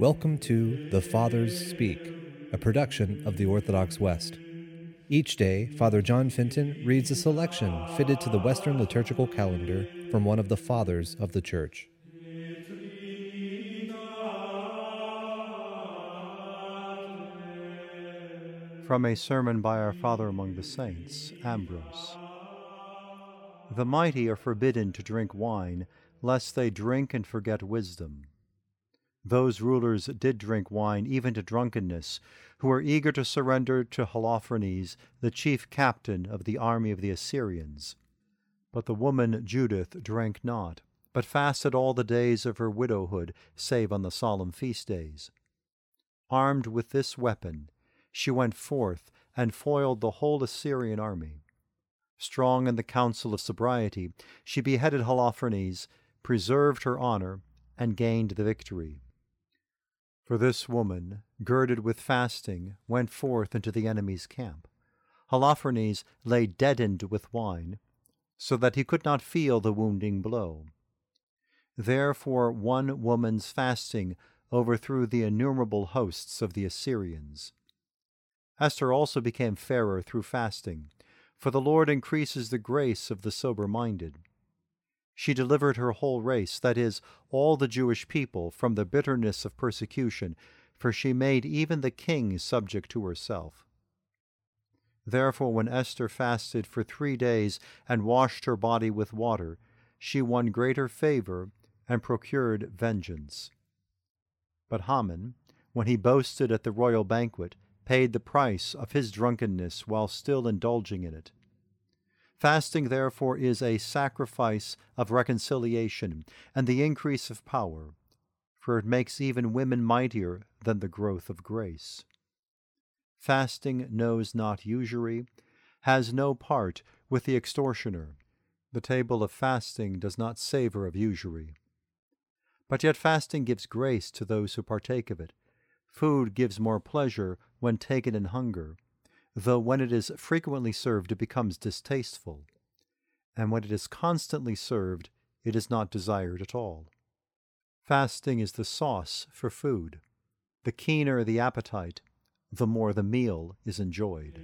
Welcome to The Fathers Speak, a production of the Orthodox West. Each day, Father John Fenton reads a selection fitted to the Western liturgical calendar from one of the Fathers of the Church. From a sermon by our Father among the Saints, Ambrose. The mighty are forbidden to drink wine, lest they drink and forget wisdom. Those rulers did drink wine even to drunkenness, who were eager to surrender to Holofernes, the chief captain of the army of the Assyrians. But the woman Judith drank not, but fasted all the days of her widowhood, save on the solemn feast days. Armed with this weapon, she went forth and foiled the whole Assyrian army. Strong in the counsel of sobriety, she beheaded Holofernes, preserved her honor, and gained the victory. For this woman, girded with fasting, went forth into the enemy's camp. Holofernes lay deadened with wine, so that he could not feel the wounding blow. Therefore, one woman's fasting overthrew the innumerable hosts of the Assyrians. Esther also became fairer through fasting, for the Lord increases the grace of the sober minded she delivered her whole race, that is, all the Jewish people, from the bitterness of persecution, for she made even the king subject to herself. Therefore, when Esther fasted for three days and washed her body with water, she won greater favor and procured vengeance. But Haman, when he boasted at the royal banquet, paid the price of his drunkenness while still indulging in it. Fasting, therefore, is a sacrifice of reconciliation and the increase of power, for it makes even women mightier than the growth of grace. Fasting knows not usury, has no part with the extortioner. The table of fasting does not savor of usury. But yet fasting gives grace to those who partake of it. Food gives more pleasure when taken in hunger though when it is frequently served it becomes distasteful, and when it is constantly served it is not desired at all. Fasting is the sauce for food. The keener the appetite, the more the meal is enjoyed.